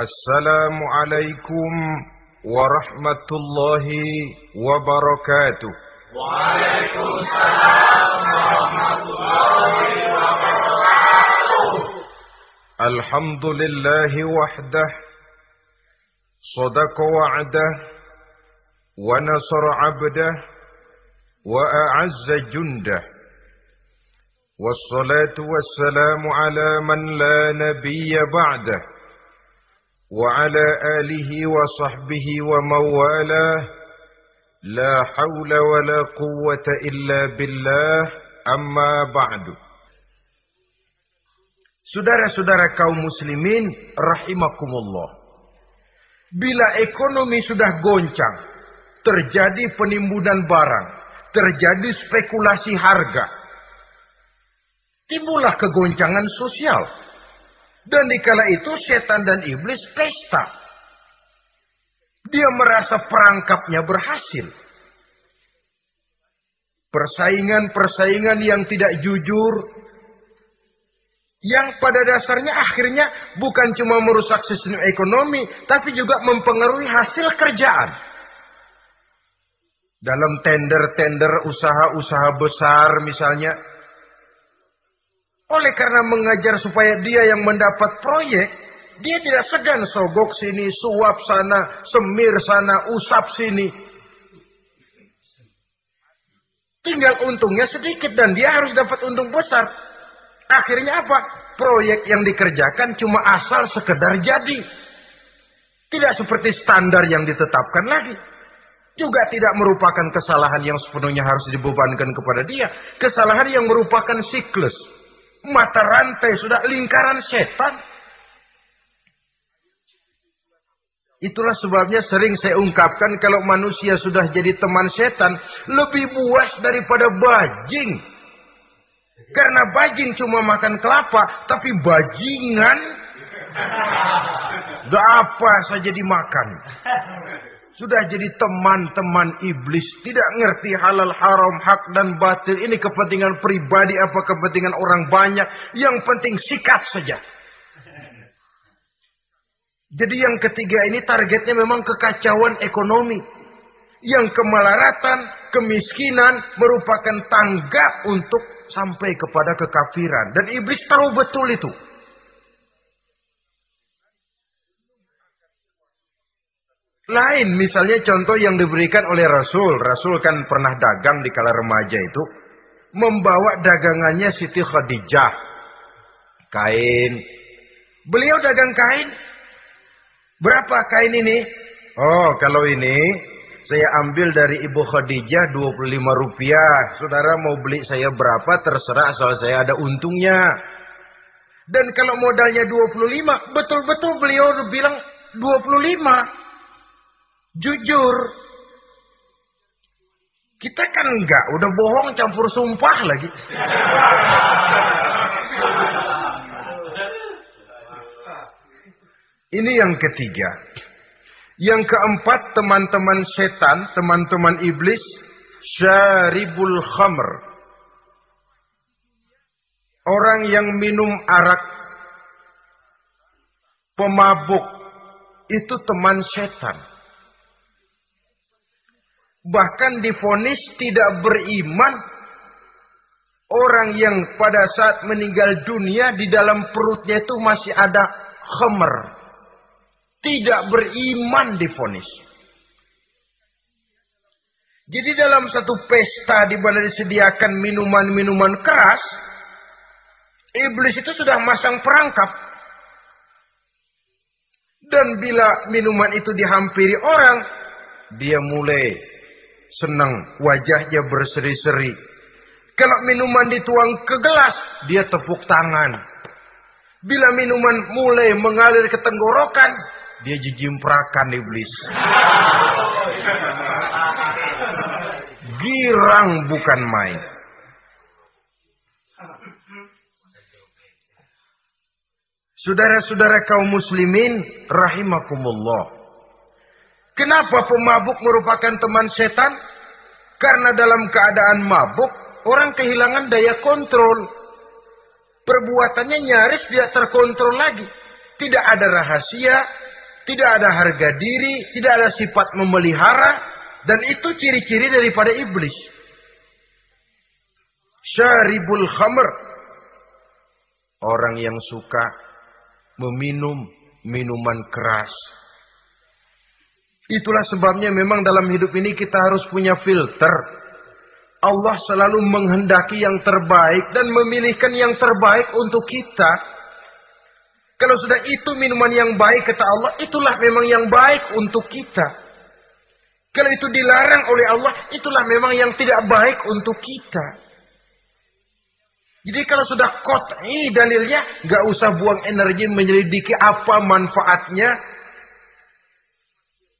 السلام عليكم ورحمة الله وبركاته. وعليكم السلام ورحمة الله وبركاته. الحمد لله وحده صدق وعده ونصر عبده وأعز جنده. والصلاة والسلام على من لا نبي بعده. وعلى آله وصحبه ومن والاه لا حول ولا قوة إلا بالله أما بعد Saudara-saudara kaum muslimin rahimakumullah. Bila ekonomi sudah goncang, terjadi penimbunan barang, terjadi spekulasi harga, timbullah kegoncangan sosial. Dan dikala itu setan dan iblis pesta. Dia merasa perangkapnya berhasil. Persaingan-persaingan yang tidak jujur, yang pada dasarnya akhirnya bukan cuma merusak sistem ekonomi, tapi juga mempengaruhi hasil kerjaan. Dalam tender-tender usaha-usaha besar misalnya, oleh karena mengajar supaya dia yang mendapat proyek, dia tidak segan sogok sini, suap sana, semir sana, usap sini. Tinggal untungnya sedikit dan dia harus dapat untung besar. Akhirnya apa? Proyek yang dikerjakan cuma asal sekedar jadi. Tidak seperti standar yang ditetapkan lagi. Juga tidak merupakan kesalahan yang sepenuhnya harus dibebankan kepada dia. Kesalahan yang merupakan siklus. Mata rantai sudah lingkaran setan. Itulah sebabnya sering saya ungkapkan kalau manusia sudah jadi teman setan, lebih buas daripada bajing. Karena bajing cuma makan kelapa, tapi bajingan udah apa saja dimakan. Sudah jadi teman-teman iblis, tidak ngerti halal haram, hak dan batil. Ini kepentingan pribadi apa kepentingan orang banyak, yang penting sikat saja. Jadi yang ketiga ini targetnya memang kekacauan ekonomi. Yang kemelaratan, kemiskinan merupakan tangga untuk sampai kepada kekafiran. Dan iblis tahu betul itu. Lain misalnya contoh yang diberikan oleh Rasul. Rasul kan pernah dagang di kala remaja itu. Membawa dagangannya Siti Khadijah. Kain. Beliau dagang kain. Berapa kain ini? Oh kalau ini saya ambil dari Ibu Khadijah 25 rupiah. Saudara mau beli saya berapa terserah asal saya ada untungnya. Dan kalau modalnya 25, betul-betul beliau bilang 25. Jujur. Kita kan enggak, udah bohong campur sumpah lagi. Ini yang ketiga. Yang keempat, teman-teman setan, teman-teman iblis, syaribul khamr. Orang yang minum arak, pemabuk, itu teman setan. Bahkan difonis tidak beriman orang yang pada saat meninggal dunia di dalam perutnya itu masih ada khamr, tidak beriman difonis. Jadi dalam satu pesta di mana disediakan minuman-minuman keras, iblis itu sudah masang perangkap. Dan bila minuman itu dihampiri orang, dia mulai senang, wajahnya berseri-seri. Kalau minuman dituang ke gelas, dia tepuk tangan. Bila minuman mulai mengalir ke tenggorokan, dia jijimprakan iblis. Girang bukan main. Saudara-saudara kaum muslimin rahimakumullah. Kenapa pemabuk merupakan teman setan? Karena dalam keadaan mabuk, orang kehilangan daya kontrol. Perbuatannya nyaris tidak terkontrol lagi. tidak ada rahasia, tidak ada harga diri, tidak ada sifat memelihara, dan itu ciri-ciri daripada iblis. Syaribul khamr. Orang yang suka meminum minuman keras. Itulah sebabnya memang dalam hidup ini kita harus punya filter. Allah selalu menghendaki yang terbaik dan memilihkan yang terbaik untuk kita. Kalau sudah itu minuman yang baik kata Allah, itulah memang yang baik untuk kita. Kalau itu dilarang oleh Allah, itulah memang yang tidak baik untuk kita. Jadi kalau sudah kot'i dalilnya, nggak usah buang energi menyelidiki apa manfaatnya.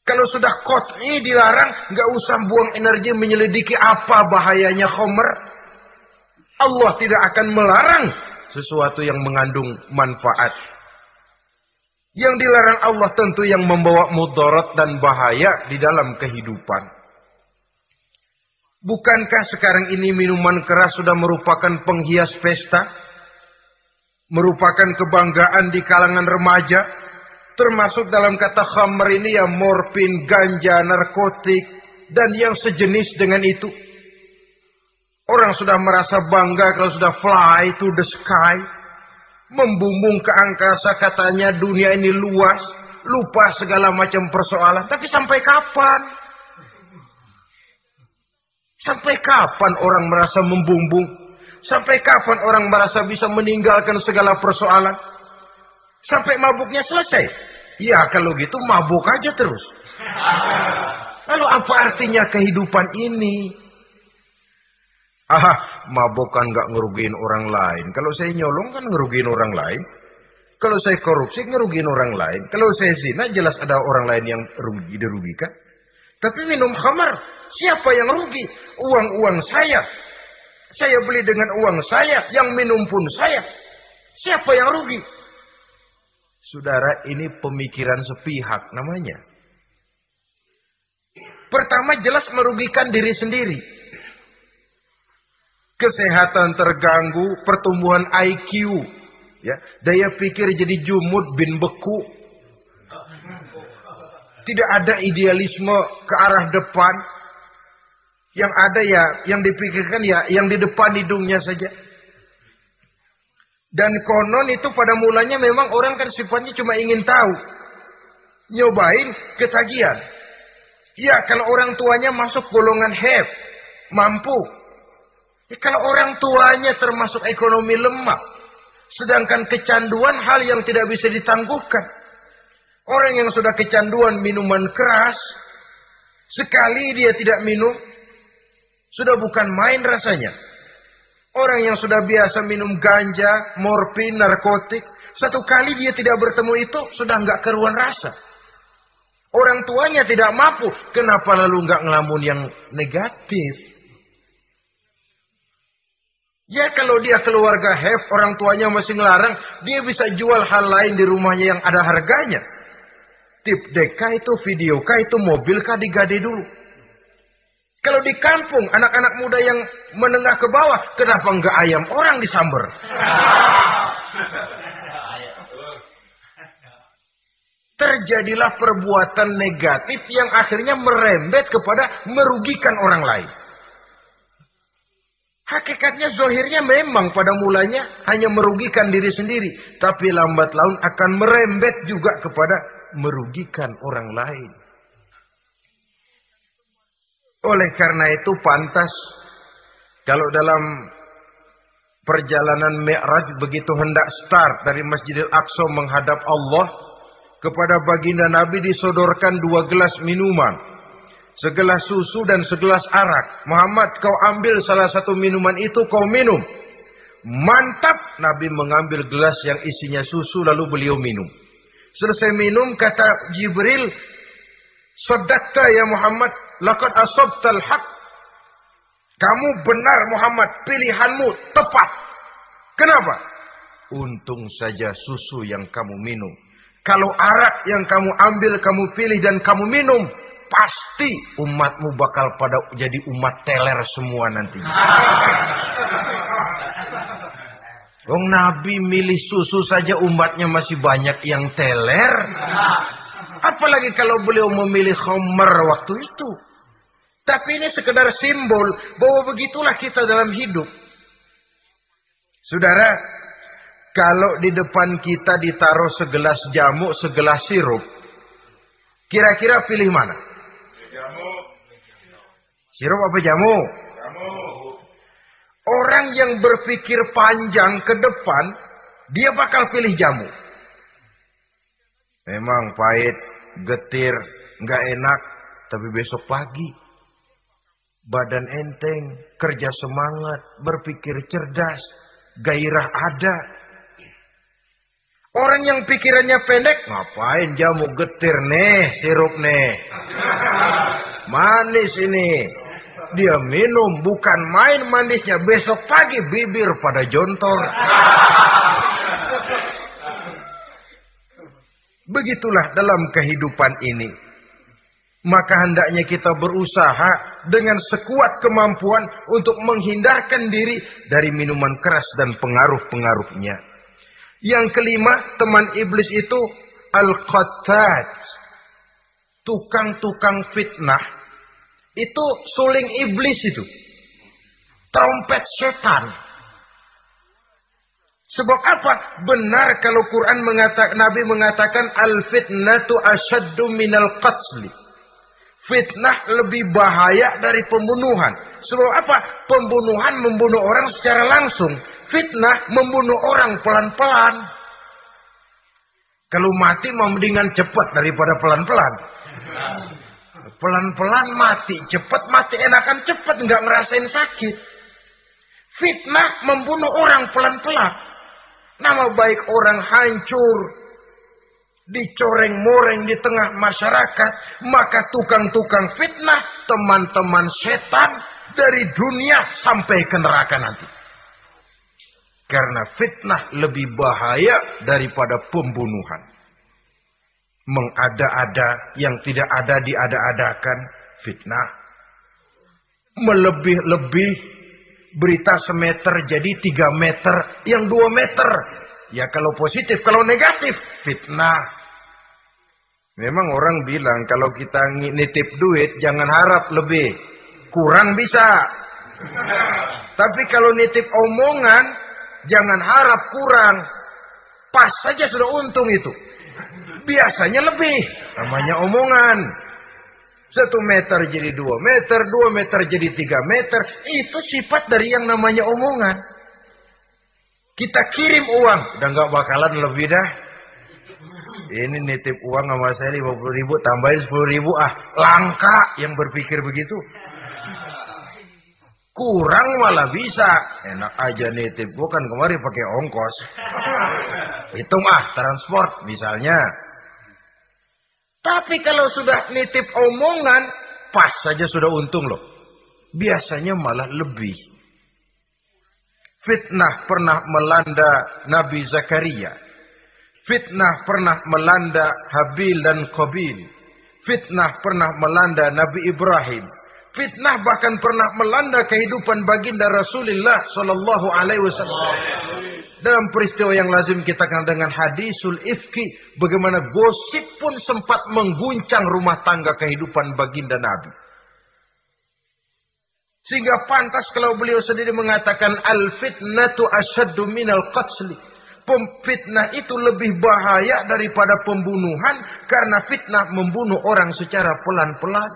Kalau sudah kot'i dilarang, nggak usah buang energi menyelidiki apa bahayanya khomer. Allah tidak akan melarang sesuatu yang mengandung manfaat. Yang dilarang Allah tentu yang membawa mudarat dan bahaya di dalam kehidupan. Bukankah sekarang ini minuman keras sudah merupakan penghias pesta? Merupakan kebanggaan di kalangan remaja? Termasuk dalam kata khamr ini ya morfin, ganja, narkotik, dan yang sejenis dengan itu. Orang sudah merasa bangga kalau sudah fly to the sky membumbung ke angkasa katanya dunia ini luas, lupa segala macam persoalan. Tapi sampai kapan? Sampai kapan orang merasa membumbung? Sampai kapan orang merasa bisa meninggalkan segala persoalan? Sampai mabuknya selesai. Ya kalau gitu mabuk aja terus. Lalu apa artinya kehidupan ini? Ah, mabok kan nggak ngerugiin orang lain. Kalau saya nyolong kan ngerugiin orang lain. Kalau saya korupsi ngerugiin orang lain. Kalau saya zina jelas ada orang lain yang rugi dirugikan. Tapi minum khamar, siapa yang rugi? Uang-uang saya. Saya beli dengan uang saya, yang minum pun saya. Siapa yang rugi? Saudara, ini pemikiran sepihak namanya. Pertama jelas merugikan diri sendiri kesehatan terganggu, pertumbuhan IQ, ya, daya pikir jadi jumud bin beku. Tidak ada idealisme ke arah depan. Yang ada ya, yang dipikirkan ya, yang di depan hidungnya saja. Dan konon itu pada mulanya memang orang kan sifatnya cuma ingin tahu. Nyobain ketagihan. Ya kalau orang tuanya masuk golongan have, mampu, Ya, kalau orang tuanya termasuk ekonomi lemah, sedangkan kecanduan hal yang tidak bisa ditangguhkan. Orang yang sudah kecanduan minuman keras, sekali dia tidak minum, sudah bukan main rasanya. Orang yang sudah biasa minum ganja, morfin, narkotik, satu kali dia tidak bertemu itu, sudah nggak keruan rasa. Orang tuanya tidak mampu, kenapa lalu nggak ngelamun yang negatif? Ya kalau dia keluarga have, orang tuanya masih ngelarang, dia bisa jual hal lain di rumahnya yang ada harganya. Tip deka itu, video kah itu, mobil kah digade dulu. Kalau di kampung, anak-anak muda yang menengah ke bawah, kenapa enggak ayam orang disamber? Terjadilah perbuatan negatif yang akhirnya merembet kepada merugikan orang lain. Hakikatnya zohirnya memang pada mulanya hanya merugikan diri sendiri. Tapi lambat laun akan merembet juga kepada merugikan orang lain. Oleh karena itu pantas kalau dalam perjalanan Mi'raj begitu hendak start dari Masjidil Aqsa menghadap Allah kepada baginda Nabi disodorkan dua gelas minuman segelas susu dan segelas arak. Muhammad kau ambil salah satu minuman itu kau minum. Mantap Nabi mengambil gelas yang isinya susu lalu beliau minum. Selesai minum kata Jibril, "Sadaqta ya Muhammad, laqad asabtal haq." Kamu benar Muhammad, pilihanmu tepat. Kenapa? Untung saja susu yang kamu minum. Kalau arak yang kamu ambil, kamu pilih dan kamu minum, pasti umatmu bakal pada jadi umat teler semua nanti. Wong Nabi milih susu saja umatnya masih banyak yang teler. Apalagi kalau beliau memilih khomer waktu itu. Tapi ini sekedar simbol bahwa begitulah kita dalam hidup. Saudara, kalau di depan kita ditaruh segelas jamu, segelas sirup, kira-kira pilih mana? Jamu. Sirup apa jamu? Jamu. Orang yang berpikir panjang ke depan, dia bakal pilih jamu. Memang pahit, getir, nggak enak, tapi besok pagi badan enteng, kerja semangat, berpikir cerdas, gairah ada. Orang yang pikirannya pendek, ngapain jamu getir nih, sirup nih. Manis ini. Dia minum, bukan main manisnya. Besok pagi bibir pada jontor. Begitulah dalam kehidupan ini. Maka hendaknya kita berusaha dengan sekuat kemampuan untuk menghindarkan diri dari minuman keras dan pengaruh-pengaruhnya. Yang kelima, teman iblis itu al-qattat. Tukang-tukang fitnah. Itu suling iblis itu. Trompet setan. Sebab apa? Benar kalau Quran mengatakan Nabi mengatakan al-fitnatu asyaddu minal qatli. Fitnah lebih bahaya dari pembunuhan. Sebab apa? Pembunuhan membunuh orang secara langsung. Fitnah membunuh orang pelan-pelan. Kalau mati mendingan cepat daripada pelan-pelan. Pelan-pelan mati, cepat mati enakan cepat nggak ngerasain sakit. Fitnah membunuh orang pelan-pelan. Nama baik orang hancur, dicoreng-moreng di tengah masyarakat, maka tukang-tukang fitnah, teman-teman setan dari dunia sampai ke neraka nanti. Karena fitnah lebih bahaya daripada pembunuhan. Mengada-ada yang tidak ada diada-adakan fitnah. Melebih-lebih berita semeter jadi tiga meter, yang dua meter. Ya kalau positif, kalau negatif, fitnah. Memang orang bilang kalau kita nitip duit jangan harap lebih. Kurang bisa. Tapi kalau nitip omongan jangan harap kurang. Pas saja sudah untung itu. Biasanya lebih. Namanya omongan. Satu meter jadi dua meter, dua meter jadi tiga meter. Itu sifat dari yang namanya omongan. Kita kirim uang. Udah nggak bakalan lebih dah. Ini nitip uang sama saya 50 ribu, tambahin 10 ribu. Ah, langka yang berpikir begitu. Kurang malah bisa. Enak aja nitip. Bukan kemarin pakai ongkos. Hitung ah, transport misalnya. Tapi kalau sudah nitip omongan, pas saja sudah untung loh. Biasanya malah lebih. Fitnah pernah melanda Nabi Zakaria Fitnah pernah melanda Habil dan Qabil. Fitnah pernah melanda Nabi Ibrahim. Fitnah bahkan pernah melanda kehidupan baginda Rasulullah Sallallahu Alaihi Wasallam. Dalam peristiwa yang lazim kita kenal dengan hadisul ifki, bagaimana gosip pun sempat mengguncang rumah tangga kehidupan baginda Nabi. Sehingga pantas kalau beliau sendiri mengatakan al fitnatu asyaddu minal qatli Fitnah itu lebih bahaya daripada pembunuhan karena fitnah membunuh orang secara pelan-pelan.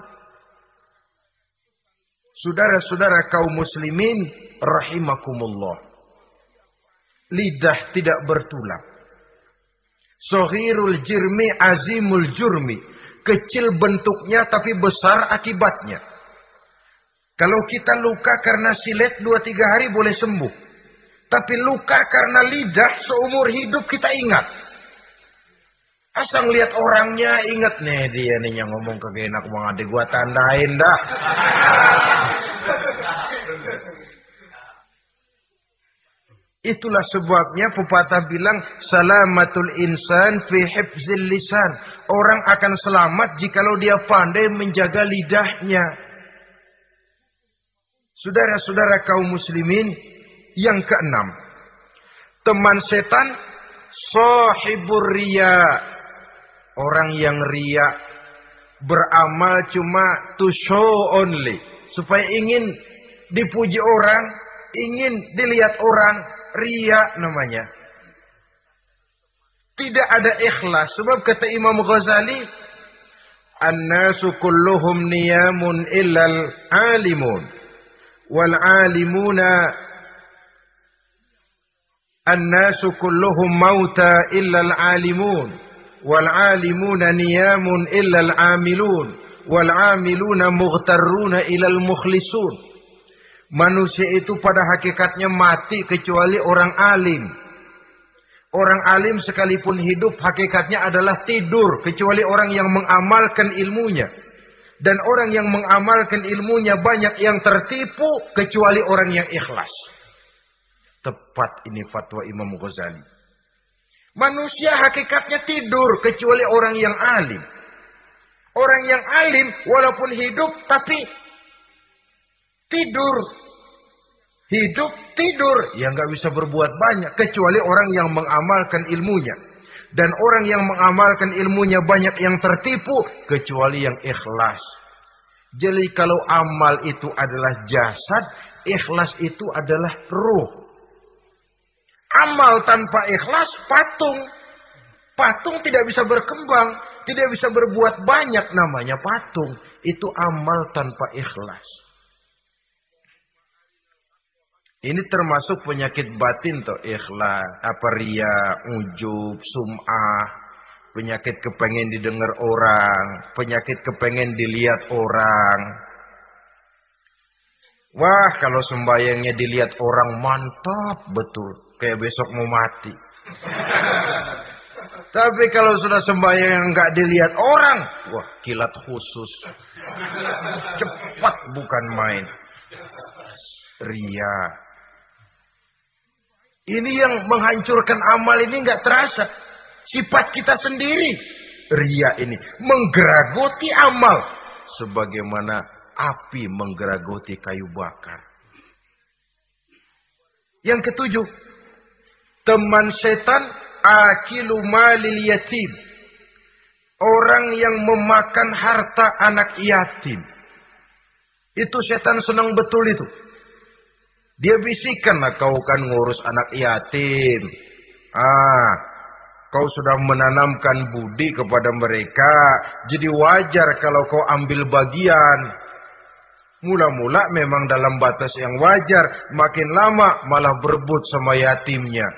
Saudara-saudara kaum muslimin rahimakumullah. Lidah tidak bertulang. Sohirul jirmi azimul jurmi. Kecil bentuknya tapi besar akibatnya. Kalau kita luka karena silet dua tiga hari boleh sembuh. Tapi luka karena lidah seumur hidup kita ingat. Asal lihat orangnya ingat nih dia nih yang ngomong ke enak banget di gua tandain dah. Itulah sebabnya pepatah bilang salamatul insan fi hifzil lisan. Orang akan selamat jikalau dia pandai menjaga lidahnya. Saudara-saudara kaum muslimin, yang keenam, Teman setan sahibur riya. Orang yang riya beramal cuma to show only, supaya ingin dipuji orang, ingin dilihat orang, riya namanya. Tidak ada ikhlas. Sebab kata Imam Ghazali An-nasu kulluhum niyamun illal alimun. Wal alimuna An-nasu kulluhum mauta illal alimun. Wal alimuna niyamun illal amilun. Wal amiluna mughtarruna ilal mukhlisun Manusia itu pada hakikatnya mati kecuali orang alim. Orang alim sekalipun hidup hakikatnya adalah tidur kecuali orang yang mengamalkan ilmunya. Dan orang yang mengamalkan ilmunya banyak yang tertipu kecuali orang yang ikhlas. Tepat ini fatwa Imam Ghazali. Manusia hakikatnya tidur kecuali orang yang alim. Orang yang alim walaupun hidup tapi tidur Hidup tidur yang nggak bisa berbuat banyak kecuali orang yang mengamalkan ilmunya. Dan orang yang mengamalkan ilmunya banyak yang tertipu kecuali yang ikhlas. Jadi kalau amal itu adalah jasad, ikhlas itu adalah ruh. Amal tanpa ikhlas patung. Patung tidak bisa berkembang, tidak bisa berbuat banyak namanya patung. Itu amal tanpa ikhlas. Ini termasuk penyakit batin toh ikhlas, apa ria, ujub, sum'ah, penyakit kepengen didengar orang, penyakit kepengen dilihat orang. Wah, kalau sembayangnya dilihat orang mantap betul, kayak besok mau mati. Tapi kalau sudah sembahyang nggak dilihat orang, wah kilat khusus. Cepat bukan main. Ria, ini yang menghancurkan amal ini nggak terasa. Sifat kita sendiri. Ria ini menggeragoti amal. Sebagaimana api menggeragoti kayu bakar. Yang ketujuh. Teman setan akilu malil yatim. Orang yang memakan harta anak yatim. Itu setan senang betul itu. Dia bisikan lah kau kan ngurus anak yatim. Ah, kau sudah menanamkan budi kepada mereka. Jadi wajar kalau kau ambil bagian. Mula-mula memang dalam batas yang wajar. Makin lama malah berebut sama yatimnya.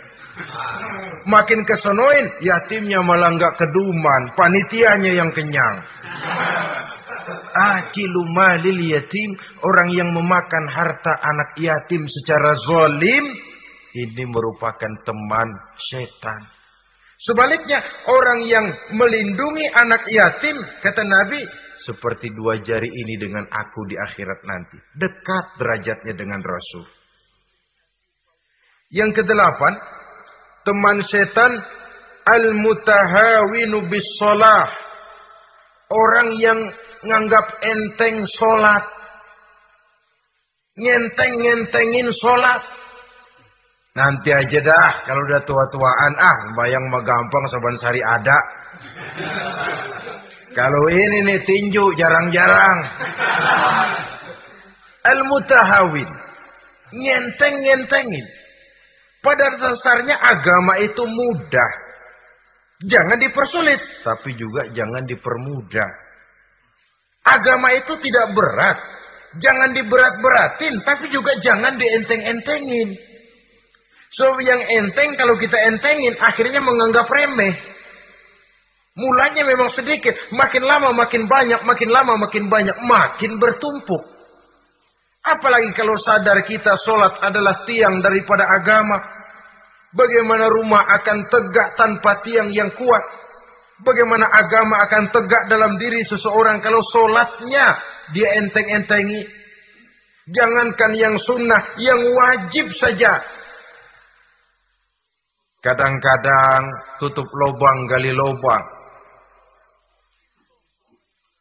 Makin kesonoin, yatimnya malah nggak keduman. Panitianya yang kenyang akilu malil yatim, orang yang memakan harta anak yatim secara zolim, ini merupakan teman setan. Sebaliknya, orang yang melindungi anak yatim, kata Nabi, seperti dua jari ini dengan aku di akhirat nanti. Dekat derajatnya dengan Rasul. Yang kedelapan, teman setan al-mutahawinu bis Orang yang nganggap enteng sholat. Ngenteng-ngentengin sholat. Nanti aja dah kalau udah tua-tuaan ah bayang mah gampang saban sari ada. Kalau ini nih tinju jarang-jarang. Al-mutahawin. Ngenteng-ngentengin. Pada dasarnya agama itu mudah. Jangan dipersulit, tapi juga jangan dipermudah. Agama itu tidak berat. Jangan diberat-beratin, tapi juga jangan dienteng-entengin. So yang enteng kalau kita entengin akhirnya menganggap remeh. Mulanya memang sedikit, makin lama makin banyak, makin lama makin banyak, makin bertumpuk. Apalagi kalau sadar kita sholat adalah tiang daripada agama. Bagaimana rumah akan tegak tanpa tiang yang kuat. Bagaimana agama akan tegak dalam diri seseorang kalau sholatnya dia enteng-entengi. Jangankan yang sunnah, yang wajib saja. Kadang-kadang tutup lubang gali lubang.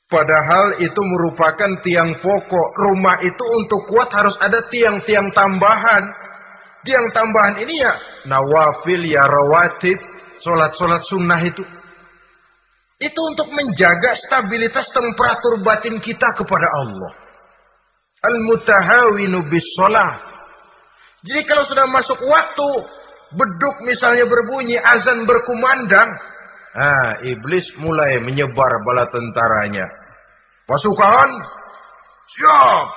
Padahal itu merupakan tiang pokok. Rumah itu untuk kuat harus ada tiang-tiang tambahan. Yang tambahan ini ya nawafil, ya rawatib, sholat-sholat sunnah itu. Itu untuk menjaga stabilitas temperatur batin kita kepada Allah. Al-mutahawinu bis Jadi kalau sudah masuk waktu, beduk misalnya berbunyi, azan berkumandang, ah, iblis mulai menyebar bala tentaranya. Pasukan, siap.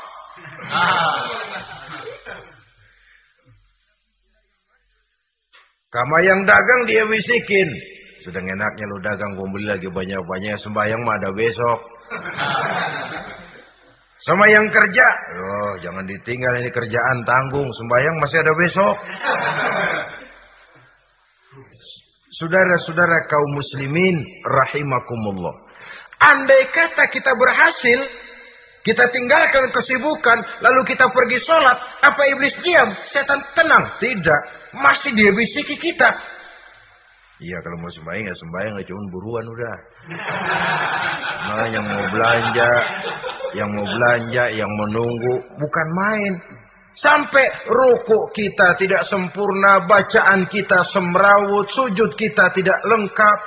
Kama yang dagang dia bisikin. Sudah enaknya lu dagang, gue beli lagi banyak-banyak. Sembayang mah ada besok. Sama yang kerja, oh jangan ditinggal ini kerjaan tanggung, sembayang masih ada besok. Saudara-saudara kaum muslimin rahimakumullah. Andai kata kita berhasil, kita tinggalkan kesibukan, lalu kita pergi sholat, apa iblis diam? Setan tenang? Tidak, masih dia bisiki kita. Iya kalau mau sembahyang ya sembahyang ya cuma buruan udah. Nah yang mau belanja, yang mau belanja, yang menunggu bukan main. Sampai ruku kita tidak sempurna, bacaan kita semrawut, sujud kita tidak lengkap.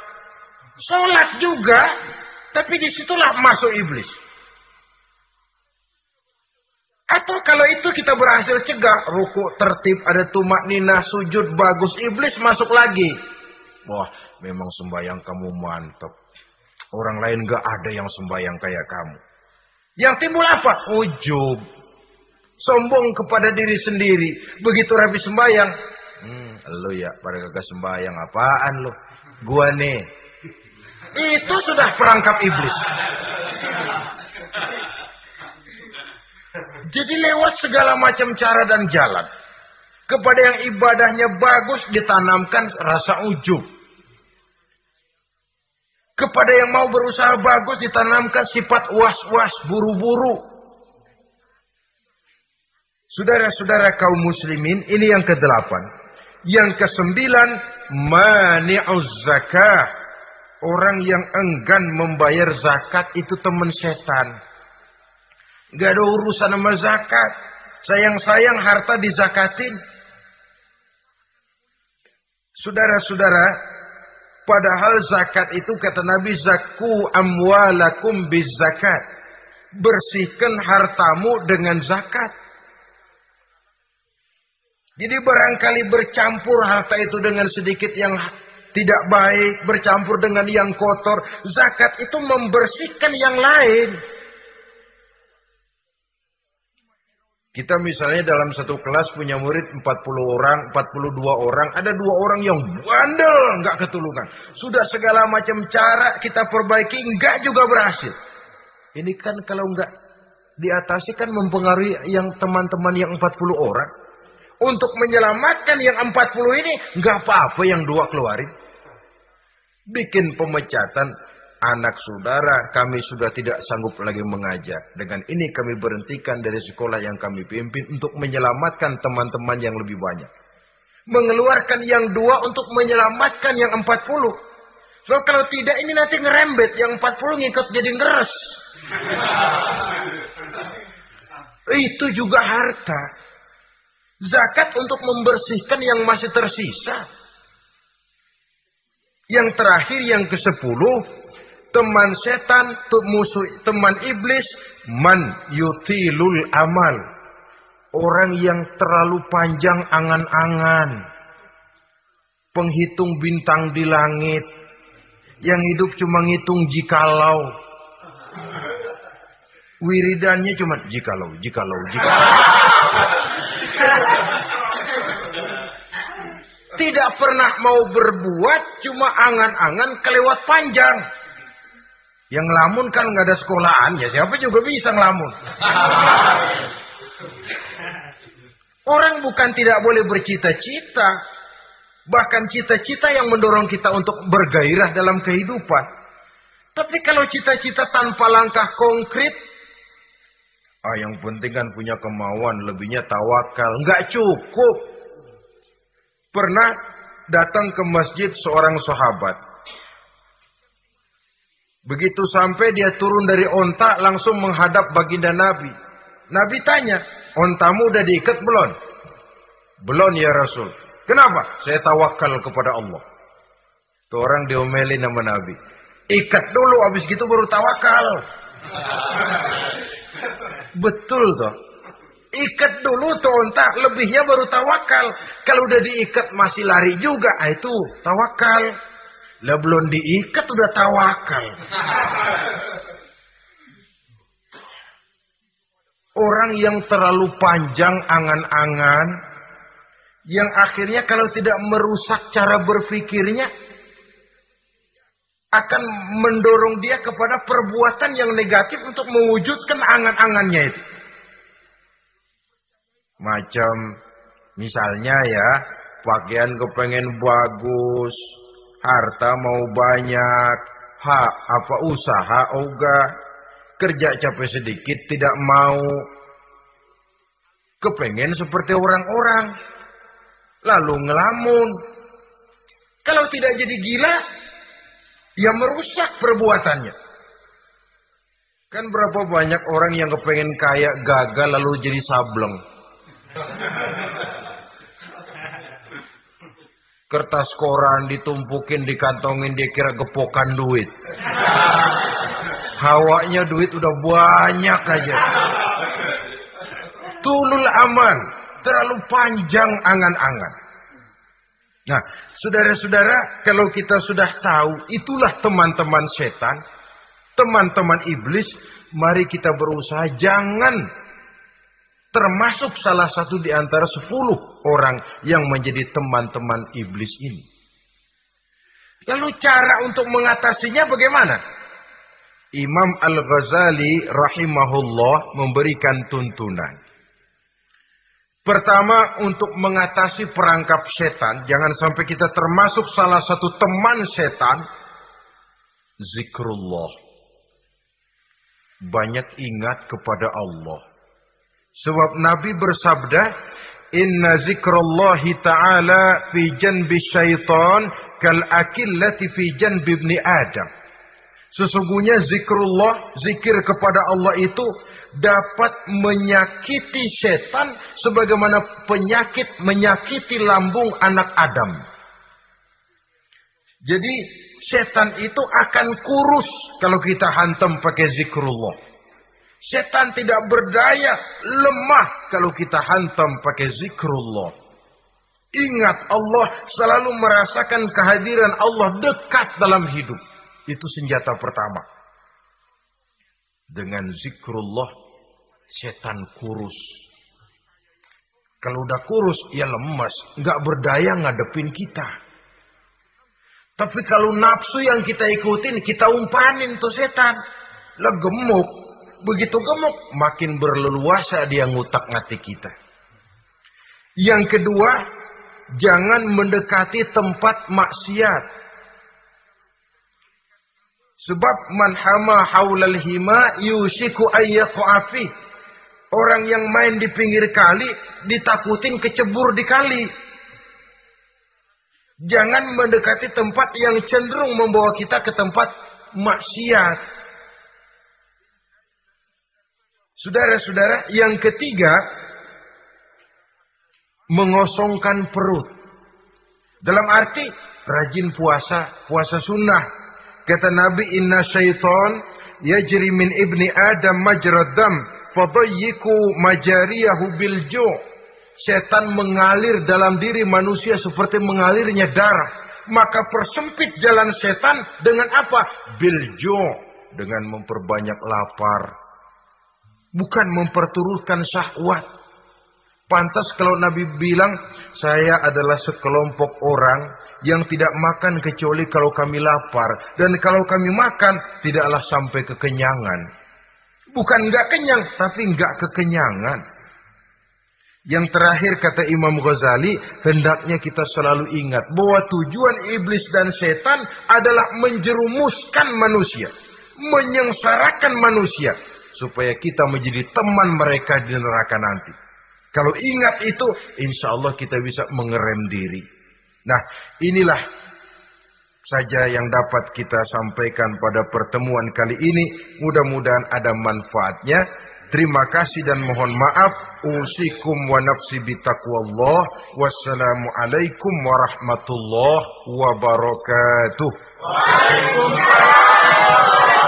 Sholat juga, tapi di situlah masuk iblis. Atau kalau itu kita berhasil cegah, ruku tertib, ada tumak nina, sujud bagus, iblis masuk lagi. Wah, memang sembahyang kamu mantap. Orang lain gak ada yang sembahyang kayak kamu. Yang timbul apa? Ujub. Sombong kepada diri sendiri. Begitu rapi sembahyang. Hmm, lu ya, pada kagak sembahyang. Apaan lu? Gua nih. Itu sudah perangkap iblis. Jadi lewat segala macam cara dan jalan. Kepada yang ibadahnya bagus ditanamkan rasa ujub. Kepada yang mau berusaha bagus ditanamkan sifat was-was, buru-buru. Saudara-saudara kaum muslimin, ini yang kedelapan. Yang kesembilan, mani'uz zakah. Orang yang enggan membayar zakat itu teman setan. Gak ada urusan sama zakat. Sayang-sayang harta dizakatin. Saudara-saudara, padahal zakat itu kata Nabi zaku amwalakum biz zakat. Bersihkan hartamu dengan zakat. Jadi barangkali bercampur harta itu dengan sedikit yang tidak baik, bercampur dengan yang kotor. Zakat itu membersihkan yang lain. Kita misalnya dalam satu kelas punya murid 40 orang, 42 orang, ada dua orang yang bandel, nggak ketulungan. Sudah segala macam cara kita perbaiki, nggak juga berhasil. Ini kan kalau nggak diatasi kan mempengaruhi yang teman-teman yang 40 orang. Untuk menyelamatkan yang 40 ini, nggak apa-apa yang dua keluarin. Bikin pemecatan, anak saudara kami sudah tidak sanggup lagi mengajar. Dengan ini kami berhentikan dari sekolah yang kami pimpin untuk menyelamatkan teman-teman yang lebih banyak. Mengeluarkan yang dua untuk menyelamatkan yang empat puluh. So kalau tidak ini nanti ngerembet, yang empat puluh ngikut jadi ngeres. Itu juga harta. Zakat untuk membersihkan yang masih tersisa. Yang terakhir yang ke sepuluh teman setan, musuh teman iblis, man yutilul amal. Orang yang terlalu panjang angan-angan. Penghitung bintang di langit. Yang hidup cuma ngitung jikalau. Wiridannya cuma jikalau, jikalau, jikalau. Tidak pernah mau berbuat, cuma angan-angan kelewat panjang. Yang ngelamun kan nggak ada sekolahan ya siapa juga bisa ngelamun. Orang bukan tidak boleh bercita-cita. Bahkan cita-cita yang mendorong kita untuk bergairah dalam kehidupan. Tapi kalau cita-cita tanpa langkah konkret. Ah yang penting kan punya kemauan. Lebihnya tawakal. Nggak cukup. Pernah datang ke masjid seorang sahabat. Begitu sampai dia turun dari onta langsung menghadap baginda Nabi. Nabi tanya, ontamu udah diikat belum? Belum ya Rasul. Kenapa? Saya tawakal kepada Allah. Tuh orang diomelin nama Nabi. Ikat dulu, habis gitu baru tawakal. Betul toh. Ikat dulu tuh ontak, lebihnya baru tawakal. Kalau udah diikat masih lari juga, ah itu tawakal. Lah belum diikat udah tawakal. Orang yang terlalu panjang angan-angan, yang akhirnya kalau tidak merusak cara berpikirnya, akan mendorong dia kepada perbuatan yang negatif untuk mewujudkan angan-angannya itu. Macam misalnya ya, pakaian kepengen bagus, harta mau banyak, hak apa usaha oga, kerja capek sedikit tidak mau, kepengen seperti orang-orang, lalu ngelamun. Kalau tidak jadi gila, ya merusak perbuatannya. Kan berapa banyak orang yang kepengen kaya gagal lalu jadi sableng. Kertas koran ditumpukin, dikantongin, dia kira gepokan duit. Hawanya duit udah banyak aja. Tulul aman, terlalu panjang angan-angan. Nah, saudara-saudara, kalau kita sudah tahu itulah teman-teman setan, teman-teman iblis, mari kita berusaha jangan termasuk salah satu di antara sepuluh orang yang menjadi teman-teman iblis ini. Lalu cara untuk mengatasinya bagaimana? Imam Al-Ghazali rahimahullah memberikan tuntunan. Pertama untuk mengatasi perangkap setan, jangan sampai kita termasuk salah satu teman setan, zikrullah. Banyak ingat kepada Allah. Sebab Nabi bersabda, Inna zikrallahi ta'ala fi janbi syaitan kal akillati fi janbi ibni Adam. Sesungguhnya zikrullah, zikir kepada Allah itu dapat menyakiti setan sebagaimana penyakit menyakiti lambung anak Adam. Jadi setan itu akan kurus kalau kita hantam pakai zikrullah. Setan tidak berdaya, lemah kalau kita hantam pakai zikrullah. Ingat Allah selalu merasakan kehadiran Allah dekat dalam hidup. Itu senjata pertama. Dengan zikrullah, setan kurus. Kalau udah kurus, ya lemas. Nggak berdaya ngadepin kita. Tapi kalau nafsu yang kita ikutin, kita umpanin tuh setan. Lah gemuk, begitu gemuk, makin berleluasa dia ngutak ngati kita. Yang kedua, jangan mendekati tempat maksiat. Sebab man hama haulal hima yusiku ayyaqafi. Orang yang main di pinggir kali ditakutin kecebur di kali. Jangan mendekati tempat yang cenderung membawa kita ke tempat maksiat. Saudara-saudara, yang ketiga mengosongkan perut. Dalam arti rajin puasa, puasa sunnah. Kata Nabi inna syaitan yajri min ibni Adam majrad dam fadayyiku majariyahu bil ju' Setan mengalir dalam diri manusia seperti mengalirnya darah. Maka persempit jalan setan dengan apa? Biljo. Dengan memperbanyak lapar, Bukan memperturutkan syahwat. Pantas kalau Nabi bilang, saya adalah sekelompok orang yang tidak makan kecuali kalau kami lapar. Dan kalau kami makan, tidaklah sampai kekenyangan. Bukan nggak kenyang, tapi nggak kekenyangan. Yang terakhir kata Imam Ghazali, hendaknya kita selalu ingat bahwa tujuan iblis dan setan adalah menjerumuskan manusia, menyengsarakan manusia, supaya kita menjadi teman mereka di neraka nanti. Kalau ingat itu, insya Allah kita bisa mengerem diri. Nah, inilah saja yang dapat kita sampaikan pada pertemuan kali ini. Mudah-mudahan ada manfaatnya. Terima kasih dan mohon maaf. Usikum wa nafsi bitaqwallah. Wassalamualaikum warahmatullahi wabarakatuh. Waalaikumsalam